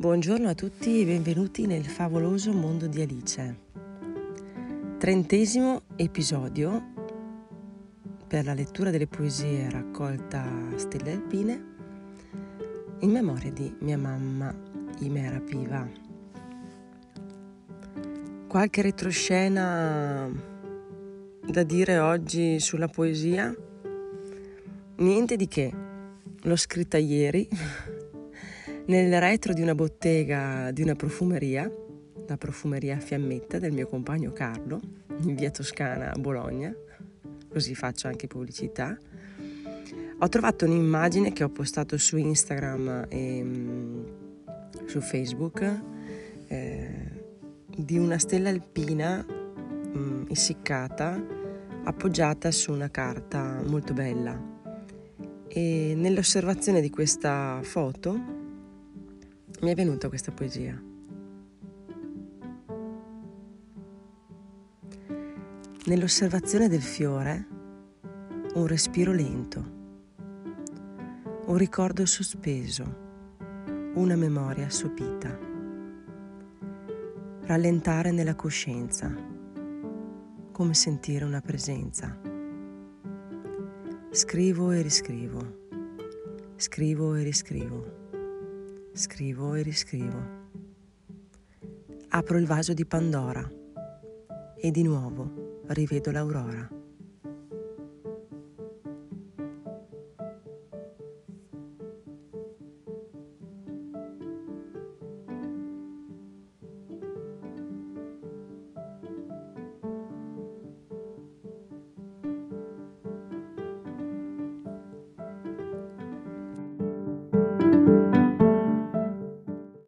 Buongiorno a tutti e benvenuti nel favoloso mondo di Alice. Trentesimo episodio per la lettura delle poesie raccolta Stelle Alpine in memoria di mia mamma Imera Piva. Qualche retroscena da dire oggi sulla poesia? Niente di che, l'ho scritta ieri nel retro di una bottega di una profumeria, la profumeria Fiammetta del mio compagno Carlo, in via Toscana a Bologna, così faccio anche pubblicità. Ho trovato un'immagine che ho postato su Instagram e mm, su Facebook eh, di una stella alpina mh, mm, essiccata appoggiata su una carta molto bella. E nell'osservazione di questa foto mi è venuta questa poesia. Nell'osservazione del fiore, un respiro lento, un ricordo sospeso, una memoria assopita. Rallentare nella coscienza, come sentire una presenza. Scrivo e riscrivo, scrivo e riscrivo scrivo e riscrivo. Apro il vaso di Pandora e di nuovo rivedo l'aurora.